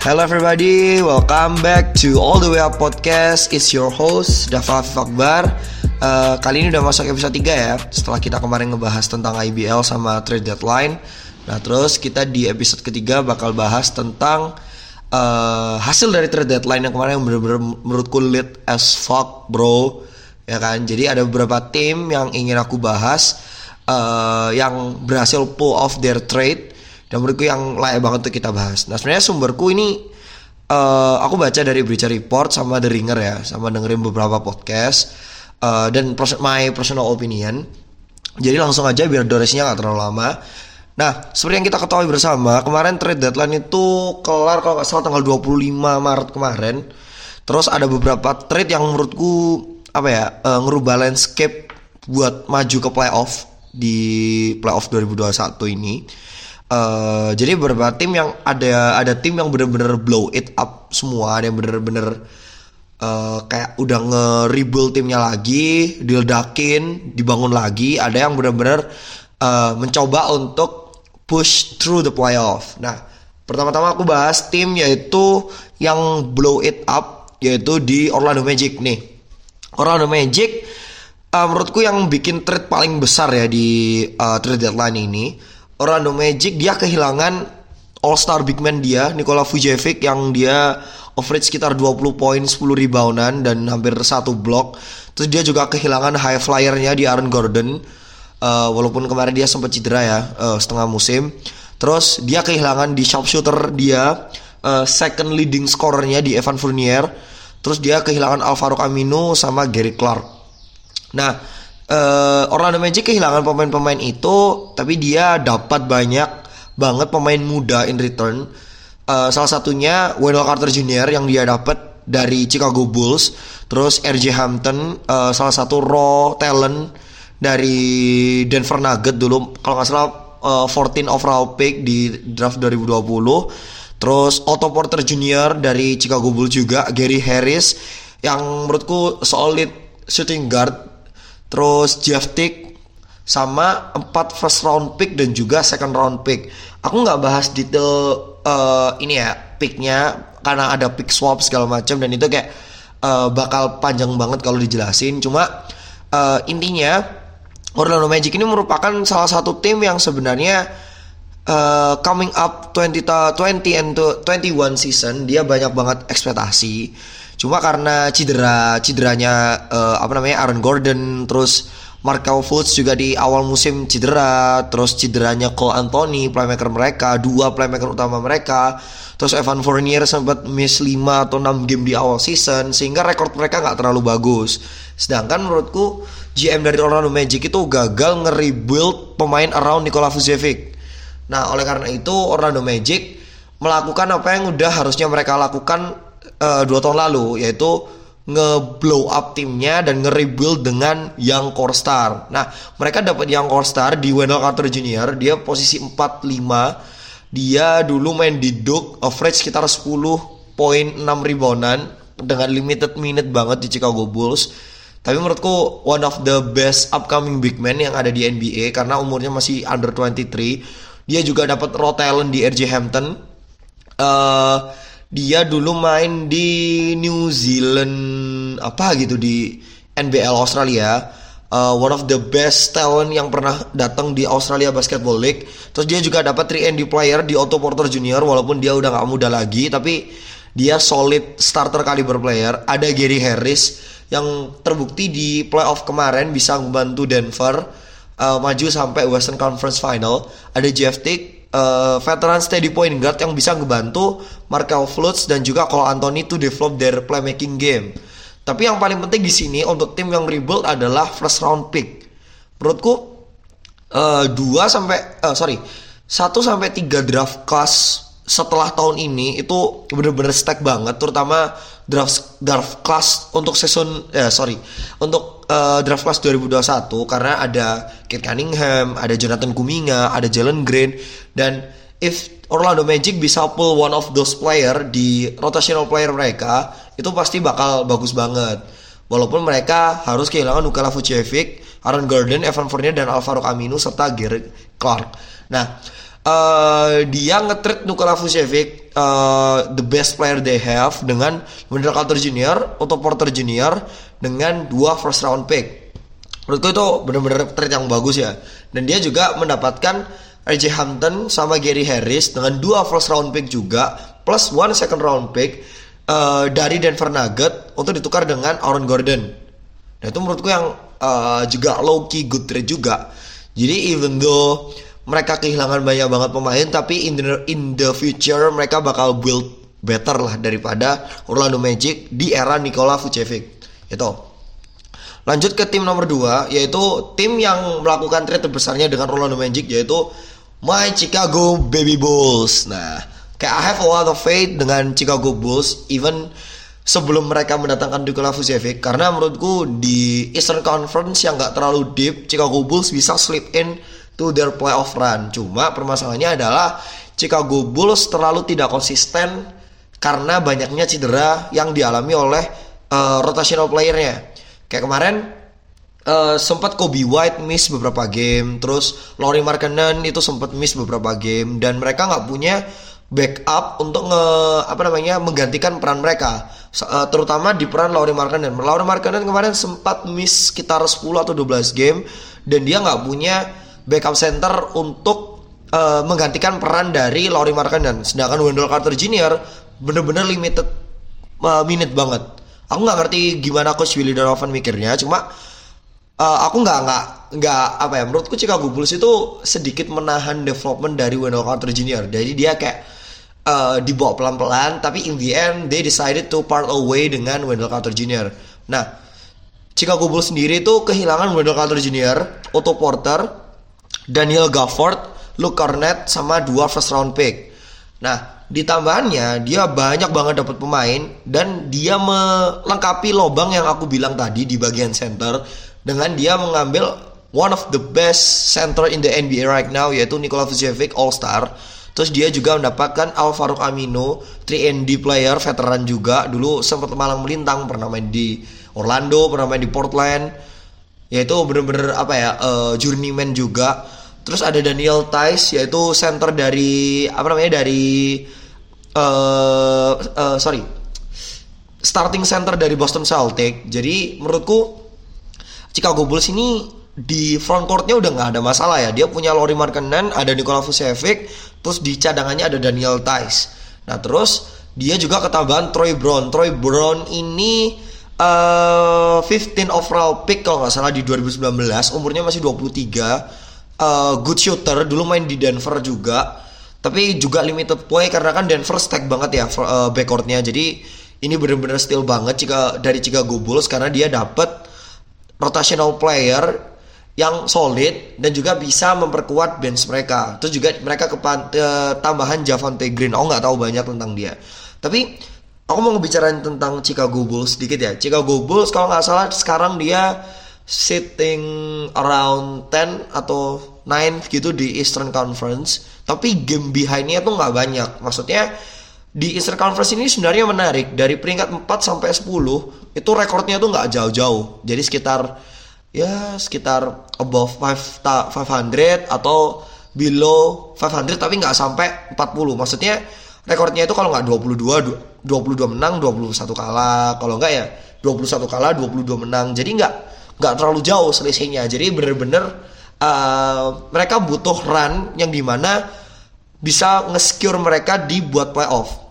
Hello everybody, welcome back to All The Way Up Podcast. It's your host, Dava Afif Akbar. Uh, Kali ini udah masuk episode 3 ya Setelah kita kemarin ngebahas tentang IBL sama trade deadline. Nah terus kita di episode ketiga bakal bahas tentang uh, Hasil dari trade deadline yang kemarin yang bener-bener menurutku lit as fuck bro. Ya kan, jadi ada beberapa tim yang ingin aku bahas uh, Yang berhasil pull off their trade dan menurutku yang layak banget untuk kita bahas. Nah sebenarnya sumberku ini uh, aku baca dari Breacher Report sama The Ringer ya, sama dengerin beberapa podcast uh, dan my personal opinion. Jadi langsung aja biar durasinya nggak terlalu lama. Nah, seperti yang kita ketahui bersama, kemarin trade deadline itu kelar kalau nggak salah tanggal 25 Maret kemarin. Terus ada beberapa trade yang menurutku apa ya, uh, ngerubah landscape buat maju ke playoff di playoff 2021 ini. Uh, jadi beberapa tim yang ada ada tim yang bener-bener blow it up semua, ada yang bener-bener uh, kayak udah nge-rebuild timnya lagi, diledakin, dibangun lagi, ada yang bener-bener uh, mencoba untuk push through the playoff. Nah, pertama-tama aku bahas tim yaitu yang blow it up yaitu di Orlando Magic nih. Orlando Magic uh, menurutku yang bikin trade paling besar ya di uh, trade deadline ini Orlando Magic dia kehilangan All Star big man dia Nikola Vucevic yang dia average sekitar 20 poin 10 reboundan dan hampir satu block. Terus dia juga kehilangan high flyernya di Aaron Gordon. Uh, walaupun kemarin dia sempat cedera ya uh, setengah musim. Terus dia kehilangan di sharpshooter dia uh, second leading scorernya di Evan Fournier. Terus dia kehilangan Alvaro Camino sama Gary Clark. Nah uh, Orlando Magic kehilangan pemain-pemain itu, tapi dia dapat banyak banget pemain muda in return. Uh, salah satunya Wendell Carter Jr. yang dia dapat dari Chicago Bulls, terus RJ Hampton, uh, salah satu raw talent dari Denver Nuggets dulu, kalau nggak salah uh, 14 overall pick di draft 2020. Terus Otto Porter Jr. dari Chicago Bulls juga, Gary Harris yang menurutku solid shooting guard terus Jeff Tick sama 4 first round pick dan juga second round pick. Aku nggak bahas detail uh, ini ya picknya karena ada pick swap segala macam dan itu kayak uh, bakal panjang banget kalau dijelasin. Cuma uh, intinya Orlando Magic ini merupakan salah satu tim yang sebenarnya uh, coming up 20 20 and 21 season dia banyak banget ekspektasi Cuma karena cedera, cederanya uh, apa namanya Aaron Gordon, terus Markel Fultz juga di awal musim cedera, terus cederanya Cole Anthony, playmaker mereka, dua playmaker utama mereka, terus Evan Fournier sempat miss 5 atau 6 game di awal season, sehingga rekor mereka nggak terlalu bagus. Sedangkan menurutku GM dari Orlando Magic itu gagal nge-rebuild pemain around Nikola Vucevic. Nah, oleh karena itu Orlando Magic melakukan apa yang udah harusnya mereka lakukan uh, dua tahun lalu yaitu nge-blow up timnya dan nge-rebuild dengan Young Core Star. Nah, mereka dapat Young Core Star di Wendell Carter Jr. Dia posisi 45. Dia dulu main di Duke, average sekitar 10.6 reboundan dengan limited minute banget di Chicago Bulls. Tapi menurutku one of the best upcoming big man yang ada di NBA karena umurnya masih under 23. Dia juga dapat raw di RJ Hampton. Uh, dia dulu main di New Zealand apa gitu di NBL Australia. Uh, one of the best talent yang pernah datang di Australia Basketball League. Terus dia juga dapat 3 and player di Otto Porter Junior walaupun dia udah gak muda lagi tapi dia solid starter caliber player. Ada Gary Harris yang terbukti di playoff kemarin bisa membantu Denver uh, maju sampai Western Conference Final. Ada Jeff Tick uh, veteran steady point guard yang bisa ngebantu Markel Fultz dan juga kalau Anthony to develop their playmaking game. Tapi yang paling penting di sini untuk tim yang rebuild adalah first round pick. Menurutku uh, sampai uh, sorry 1 sampai 3 draft class setelah tahun ini itu bener-bener stack banget terutama draft draft class untuk season ya sorry untuk uh, draft class 2021 karena ada Kate Cunningham, ada Jonathan Kuminga, ada Jalen Green dan if Orlando Magic bisa pull one of those player di rotational player mereka itu pasti bakal bagus banget. Walaupun mereka harus kehilangan Nikola Vucevic, Aaron Gordon, Evan Fournier dan Alvaro Camino serta Gary Clark. Nah, uh, dia ngetrit Nikola Vucevic uh, the best player they have dengan Wendell Carter Jr., Otto Porter Jr. dengan dua first round pick. Menurutku itu benar-benar trade yang bagus ya. Dan dia juga mendapatkan RJ Hampton sama Gary Harris dengan dua first round pick juga plus one second round pick uh, dari Denver Nugget untuk ditukar dengan Aaron Gordon. Nah itu menurutku yang uh, juga low key good trade juga. Jadi even though mereka kehilangan banyak banget pemain tapi in the, in the future mereka bakal build better lah daripada Orlando Magic di era Nikola Vucevic. Itu lanjut ke tim nomor 2 yaitu tim yang melakukan trade terbesarnya dengan Orlando Magic yaitu my Chicago Baby Bulls. Nah kayak I have a lot of faith dengan Chicago Bulls even sebelum mereka mendatangkan Nikola Vucevic karena menurutku di Eastern Conference yang gak terlalu deep Chicago Bulls bisa slip in to their playoff run. Cuma permasalahannya adalah Chicago Bulls terlalu tidak konsisten karena banyaknya cedera yang dialami oleh uh, rotational playernya. Kayak kemarin uh, sempat Kobe White miss beberapa game, terus Laurie Markkanen itu sempat miss beberapa game dan mereka nggak punya backup untuk nge apa namanya menggantikan peran mereka uh, terutama di peran Laurie Markkanen. Laurie Markkanen kemarin sempat miss sekitar 10 atau 12 game dan dia nggak punya backup center untuk uh, menggantikan peran dari Laurie Markkanen. Sedangkan Wendell Carter Jr. bener-bener limited uh, minute banget. Aku nggak ngerti gimana coach Willie Donovan mikirnya, cuma uh, aku nggak nggak nggak apa ya menurutku Chicago Bulls itu sedikit menahan development dari Wendell Carter Jr. Jadi dia kayak uh, dibawa pelan-pelan, tapi in the end they decided to part away dengan Wendell Carter Jr. Nah, Chicago Bulls sendiri itu kehilangan Wendell Carter Jr., Otto Porter, Daniel Gafford, Luke Cornett sama dua first round pick. Nah, di tambahannya dia banyak banget dapat pemain dan dia melengkapi lobang yang aku bilang tadi di bagian center dengan dia mengambil one of the best center in the NBA right now yaitu Nikola Vucevic All Star. Terus dia juga mendapatkan Alvaro Amino, 3 player veteran juga. Dulu sempat malang melintang, pernah main di Orlando, pernah main di Portland yaitu bener-bener apa ya uh, journeyman juga. Terus ada Daniel Tice yaitu center dari apa namanya dari uh, uh, sorry starting center dari Boston Celtics jadi menurutku Chicago Bulls ini di front courtnya udah nggak ada masalah ya. Dia punya Laurie Markkanen ada Nikola Vucevic terus di cadangannya ada Daniel Tice nah terus dia juga ketambahan Troy Brown. Troy Brown ini uh, eh, 15 overall pick kalau nggak salah di 2019 umurnya masih 23 uh, eh, good shooter dulu main di Denver juga tapi juga limited play karena kan Denver stack banget ya uh, backcourtnya jadi ini bener-bener steal banget jika dari Chicago Bulls karena dia dapat rotational player yang solid dan juga bisa memperkuat bench mereka. Terus juga mereka kepan, uh, tambahan Javante Green. Oh nggak tahu banyak tentang dia. Tapi Aku mau ngebicarain tentang Chicago Bulls sedikit ya. Chicago Bulls kalau nggak salah sekarang dia sitting around 10 atau 9 gitu di Eastern Conference. Tapi game behindnya tuh nggak banyak. Maksudnya di Eastern Conference ini sebenarnya menarik. Dari peringkat 4 sampai 10 itu rekornya tuh nggak jauh-jauh. Jadi sekitar ya sekitar above 5, 500 atau below 500 tapi nggak sampai 40. Maksudnya rekornya itu kalau nggak 22 22 menang 21 kalah. Kalau enggak ya 21 kalah 22 menang. Jadi enggak enggak terlalu jauh selisihnya. Jadi bener-bener uh, mereka butuh run yang di mana bisa nge-secure mereka di buat playoff.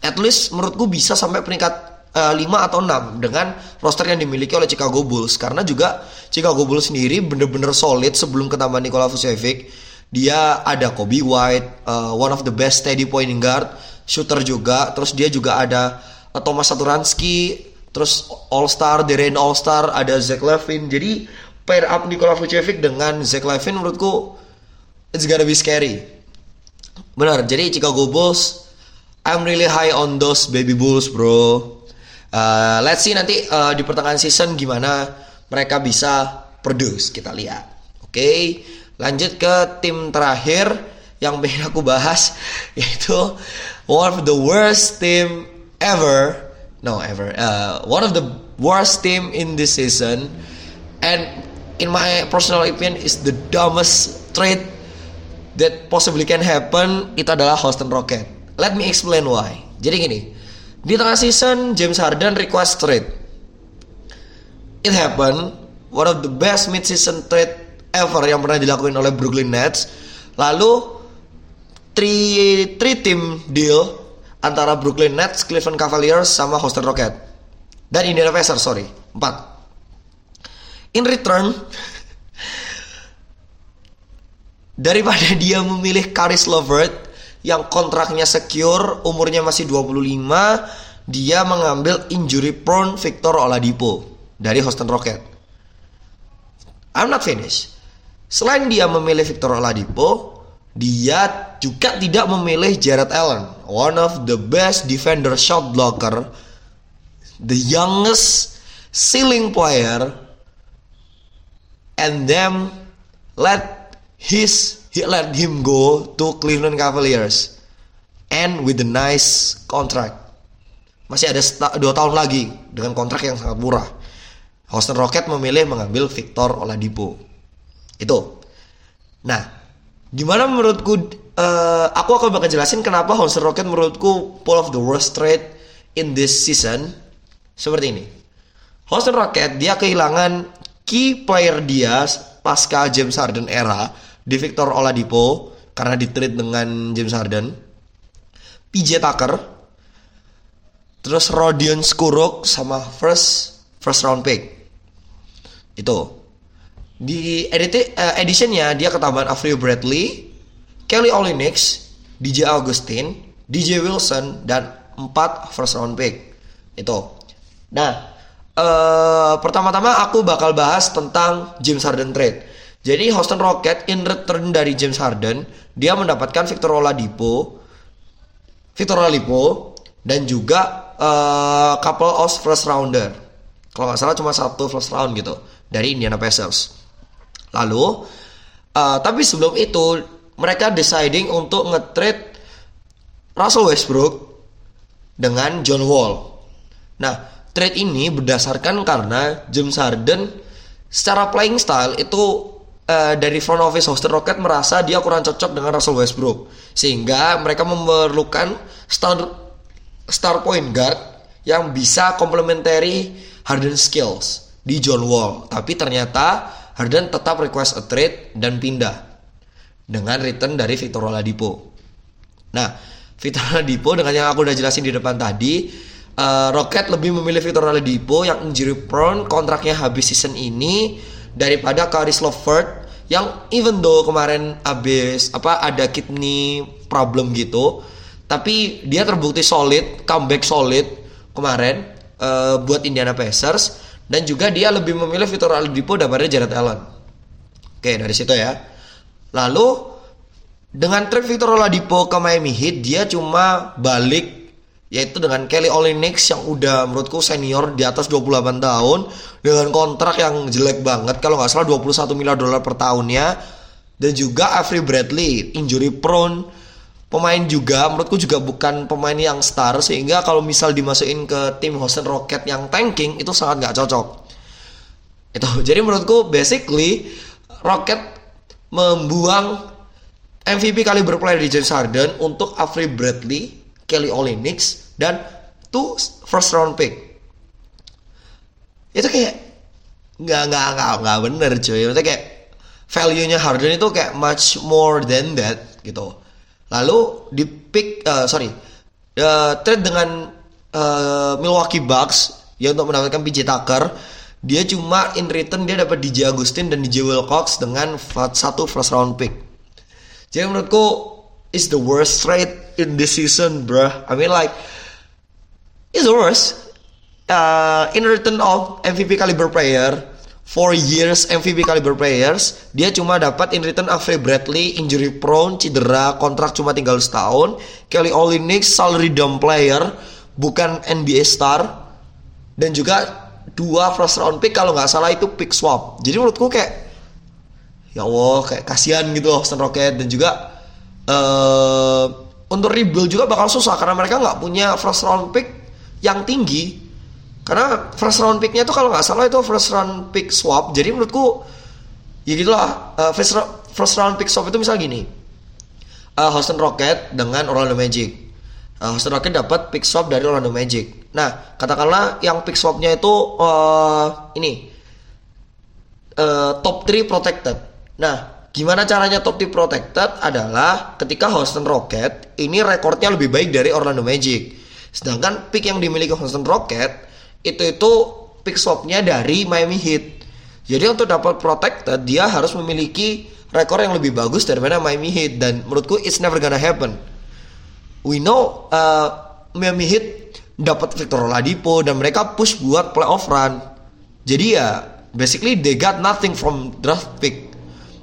At least menurutku bisa sampai peringkat uh, eh, 5 atau 6 dengan roster yang dimiliki oleh Chicago Bulls. Karena juga Chicago Bulls sendiri bener-bener solid sebelum ketambahan Nikola Vucevic dia ada Kobe White uh, one of the best steady point guard shooter juga. Terus dia juga ada uh, Thomas Saturanski. Terus All Star Deren All Star ada Zach Levine. Jadi pair up Nikola Vucevic dengan Zach Levine menurutku it's gonna be scary. Benar jadi Chicago Bulls I'm really high on those baby Bulls bro. Uh, let's see nanti uh, di pertengahan season gimana mereka bisa produce. Kita lihat. Oke. okay? Lanjut ke tim terakhir yang pengen aku bahas yaitu one of the worst team ever. No ever. Uh, one of the worst team in this season. And in my personal opinion is the dumbest trade that possibly can happen. Itu adalah Houston Rocket. Let me explain why. Jadi gini, di tengah season James Harden request trade. It happened one of the best mid-season trade ever yang pernah dilakukan oleh Brooklyn Nets. Lalu three three team deal antara Brooklyn Nets, Cleveland Cavaliers sama Houston Rocket dan Indiana Pacers sorry empat. In return daripada dia memilih Caris LeVert yang kontraknya secure, umurnya masih 25, dia mengambil injury prone Victor Oladipo dari Houston Rocket. I'm not finished. Selain dia memilih Victor Oladipo, dia juga tidak memilih Jared Allen, one of the best defender shot blocker, the youngest ceiling player, and then let his he let him go to Cleveland Cavaliers and with a nice contract. Masih ada dua tahun lagi dengan kontrak yang sangat murah. Houston Rocket memilih mengambil Victor Oladipo. Itu. Nah, gimana menurutku? Uh, aku akan bakal jelasin kenapa Houston Rocket menurutku pull of the worst trade in this season. Seperti ini. Houston Rocket dia kehilangan key player dia pasca James Harden era di Victor Oladipo karena di trade dengan James Harden. PJ Tucker, terus Rodion Skurok sama first first round pick. Itu. Di edit uh, editionnya dia ketambahan Avery Bradley, Kelly Olynyk, DJ Augustin, DJ Wilson dan 4 first round pick. Itu. Nah, uh, pertama-tama aku bakal bahas tentang James Harden trade. Jadi Houston Rocket in return dari James Harden, dia mendapatkan Victor Oladipo, Victor Oladipo dan juga uh, couple of first rounder. Kalau nggak salah cuma satu first round gitu dari Indiana Pacers. Lalu, uh, tapi sebelum itu mereka deciding untuk nge-trade Russell Westbrook dengan John Wall. Nah, trade ini berdasarkan karena James Harden secara playing style itu uh, dari front office Houston Rocket merasa dia kurang cocok dengan Russell Westbrook sehingga mereka memerlukan star star point guard yang bisa complementary Harden skills di John Wall tapi ternyata Harden tetap request a trade dan pindah dengan return dari Victor Oladipo. Nah Victor Oladipo dengan yang aku udah jelasin di depan tadi uh, Rocket lebih memilih Victor Oladipo yang injury prone kontraknya habis season ini daripada Caris LeVert yang even though kemarin habis apa ada kidney problem gitu tapi dia terbukti solid comeback solid kemarin uh, buat Indiana Pacers dan juga dia lebih memilih Victor Oladipo daripada Jared Allen. Oke, dari situ ya. Lalu dengan trade Victor Oladipo ke Miami Heat dia cuma balik yaitu dengan Kelly Olynyk yang udah menurutku senior di atas 28 tahun dengan kontrak yang jelek banget kalau nggak salah 21 miliar dolar per tahunnya dan juga Avery Bradley injury prone pemain juga menurutku juga bukan pemain yang star sehingga kalau misal dimasukin ke tim Houston Rocket yang tanking itu sangat nggak cocok itu jadi menurutku basically Rocket membuang MVP kaliber player di James Harden untuk Avery Bradley Kelly Olynyk dan two first round pick. Itu kayak nggak nggak nggak nggak bener cuy. Maksudnya kayak value-nya Harden itu kayak much more than that gitu. Lalu di pick uh, sorry uh, trade dengan uh, Milwaukee Bucks ya untuk mendapatkan PJ Tucker dia cuma in return dia dapat DJ Agustin dan DJ Wilcox dengan satu first round pick. Jadi menurutku is the worst trade in this season, bruh. I mean, like, it's the worst. Uh, in return of MVP caliber player, four years MVP caliber players, dia cuma dapat in return Avery Bradley injury prone, cedera, kontrak cuma tinggal setahun. Kelly Olynyk salary dump player, bukan NBA star, dan juga dua first round pick kalau nggak salah itu pick swap. Jadi menurutku kayak ya Allah kayak kasihan gitu Houston Rocket dan juga uh, untuk rebuild juga bakal susah karena mereka nggak punya first round pick yang tinggi karena first round picknya itu kalau nggak salah itu first round pick swap jadi menurutku ya gitulah uh, first, first round pick swap itu misal gini uh, Houston Rocket dengan Orlando Magic uh, Houston Rockets dapat pick swap dari Orlando Magic. Nah, katakanlah yang pick swapnya itu uh, ini uh, top 3 protected. Nah, gimana caranya top 3 protected adalah ketika Houston Rockets ini rekornya lebih baik dari Orlando Magic. Sedangkan pick yang dimiliki Houston Rockets itu itu pick swapnya dari Miami Heat. Jadi untuk dapat protected dia harus memiliki rekor yang lebih bagus daripada Miami Heat dan menurutku it's never gonna happen. We know uh, Miami Heat dapat Victor Oladipo dan mereka push buat playoff run. Jadi ya basically they got nothing from draft pick.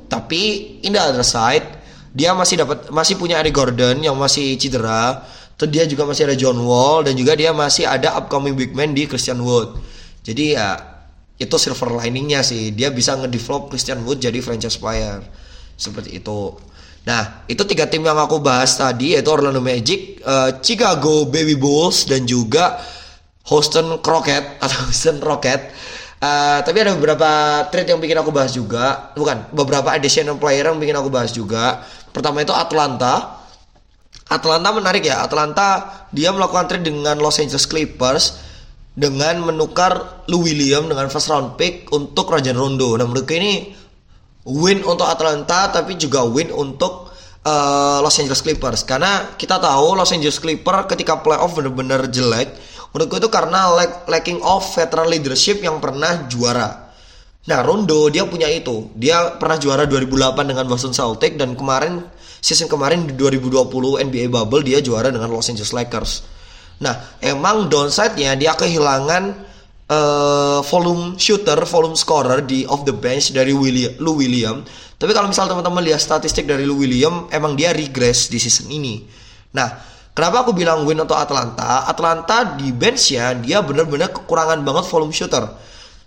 Tapi in the other side dia masih dapat masih punya Eric Gordon yang masih cedera. Terus dia juga masih ada John Wall dan juga dia masih ada upcoming big man di Christian Wood. Jadi ya itu silver liningnya sih. Dia bisa ngedevelop Christian Wood jadi franchise player. Seperti itu. Nah itu tiga tim yang aku bahas tadi yaitu Orlando Magic uh, Chicago Baby Bulls dan juga Houston Rocket atau Houston Rocket. Uh, tapi ada beberapa trade yang bikin aku bahas juga. Bukan beberapa additional player yang bikin aku bahas juga. Pertama itu Atlanta Atlanta menarik ya Atlanta dia melakukan trade dengan Los Angeles Clippers dengan menukar Lou William dengan first round pick untuk Rajan Rondo. Nah menurutku ini win untuk Atlanta tapi juga win untuk uh, Los Angeles Clippers karena kita tahu Los Angeles Clippers ketika playoff benar-benar jelek menurutku itu karena lack, lacking of veteran leadership yang pernah juara. Nah Rondo dia punya itu dia pernah juara 2008 dengan Boston Celtics dan kemarin season kemarin di 2020 NBA bubble dia juara dengan Los Angeles Lakers. Nah, emang downside-nya dia kehilangan uh, volume shooter, volume scorer di off the bench dari William, Lou William. Tapi kalau misal teman-teman lihat statistik dari Lou William, emang dia regress di season ini. Nah, kenapa aku bilang win untuk Atlanta? Atlanta di benchnya dia benar-benar kekurangan banget volume shooter.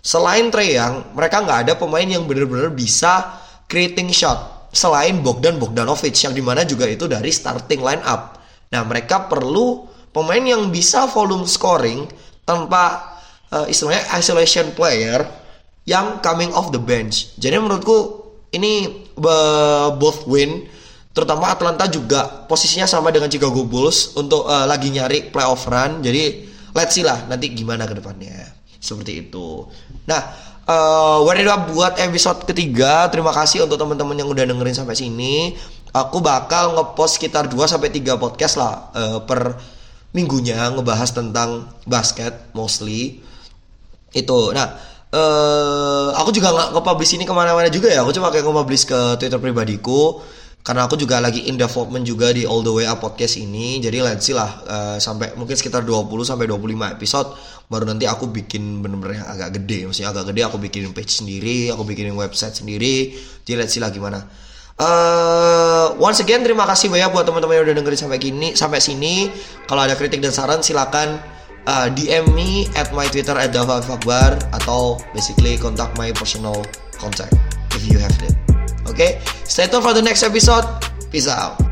Selain Trey Young, mereka nggak ada pemain yang benar-benar bisa creating shot. Selain Bogdan Bogdanovic yang di mana juga itu dari starting line up. Nah, mereka perlu pemain yang bisa volume scoring tanpa uh, istilahnya isolation player yang coming off the bench. Jadi menurutku ini both win terutama Atlanta juga posisinya sama dengan Chicago Bulls untuk uh, lagi nyari playoff run. Jadi let's see lah nanti gimana ke depannya. Seperti itu. Nah, uh, up buat episode ketiga. Terima kasih untuk teman-teman yang udah dengerin sampai sini. Aku bakal ngepost sekitar 2 sampai 3 podcast lah uh, per minggunya ngebahas tentang basket mostly itu nah uh, aku juga nggak nge-publish ini ke mana-mana juga ya aku cuma kayak nge-publish ke twitter pribadiku karena aku juga lagi in development juga di all the way up podcast ini jadi let's see lah uh, sampai mungkin sekitar 20 sampai 25 episode baru nanti aku bikin bener-bener yang agak gede maksudnya agak gede aku bikin page sendiri aku bikin website sendiri jadi let's see lah gimana Uh, once again terima kasih banyak buat teman-teman yang udah dengerin sampai gini sampai sini. Kalau ada kritik dan saran silakan uh, eh, DM me at my Twitter at Fakbar atau basically contact my personal contact if you have it. Okay? stay tuned for the next episode. Peace out.